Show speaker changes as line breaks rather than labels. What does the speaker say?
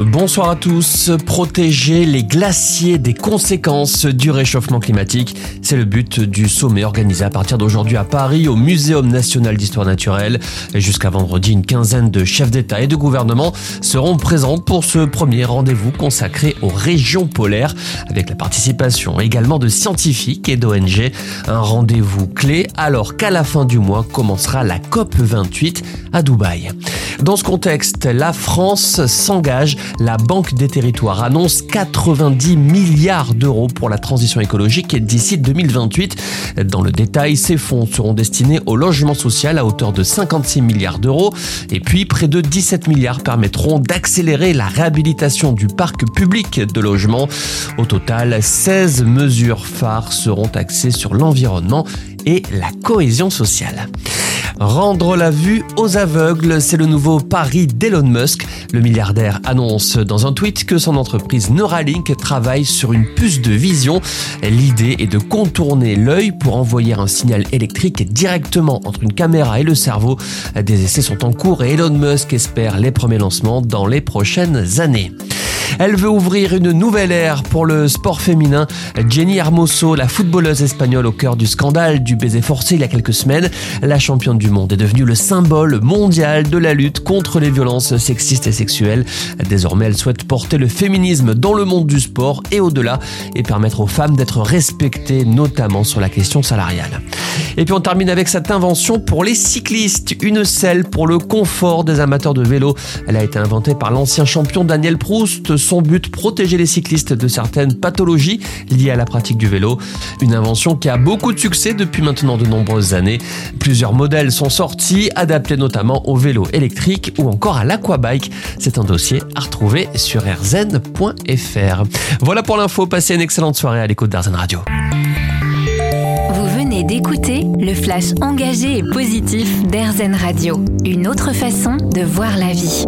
Bonsoir à tous. Protéger les glaciers des conséquences du réchauffement climatique, c'est le but du sommet organisé à partir d'aujourd'hui à Paris au Muséum national d'histoire naturelle. Jusqu'à vendredi, une quinzaine de chefs d'État et de gouvernement seront présents pour ce premier rendez-vous consacré aux régions polaires, avec la participation également de scientifiques et d'ONG. Un rendez-vous clé alors qu'à la fin du mois commencera la COP 28 à Dubaï. Dans ce contexte, la France s'engage. La Banque des Territoires annonce 90 milliards d'euros pour la transition écologique d'ici 2028. Dans le détail, ces fonds seront destinés au logement social à hauteur de 56 milliards d'euros. Et puis, près de 17 milliards permettront d'accélérer la réhabilitation du parc public de logement. Au total, 16 mesures phares seront axées sur l'environnement et la cohésion sociale. Rendre la vue aux aveugles, c'est le nouveau pari d'Elon Musk. Le milliardaire annonce dans un tweet que son entreprise Neuralink travaille sur une puce de vision. L'idée est de contourner l'œil pour envoyer un signal électrique directement entre une caméra et le cerveau. Des essais sont en cours et Elon Musk espère les premiers lancements dans les prochaines années. Elle veut ouvrir une nouvelle ère pour le sport féminin. Jenny Hermoso, la footballeuse espagnole au cœur du scandale du baiser forcé il y a quelques semaines, la championne du monde est devenue le symbole mondial de la lutte contre les violences sexistes et sexuelles. Désormais, elle souhaite porter le féminisme dans le monde du sport et au-delà et permettre aux femmes d'être respectées, notamment sur la question salariale. Et puis on termine avec cette invention pour les cyclistes, une selle pour le confort des amateurs de vélo. Elle a été inventée par l'ancien champion Daniel Proust. Son but, protéger les cyclistes de certaines pathologies liées à la pratique du vélo. Une invention qui a beaucoup de succès depuis maintenant de nombreuses années. Plusieurs modèles sont sortis, adaptés notamment au vélo électrique ou encore à l'aquabike. C'est un dossier à retrouver sur rzn.fr. Voilà pour l'info, passez une excellente soirée à l'écoute d'Arzen Radio.
D'écouter le flash engagé et positif d'Airzen Radio. Une autre façon de voir la vie.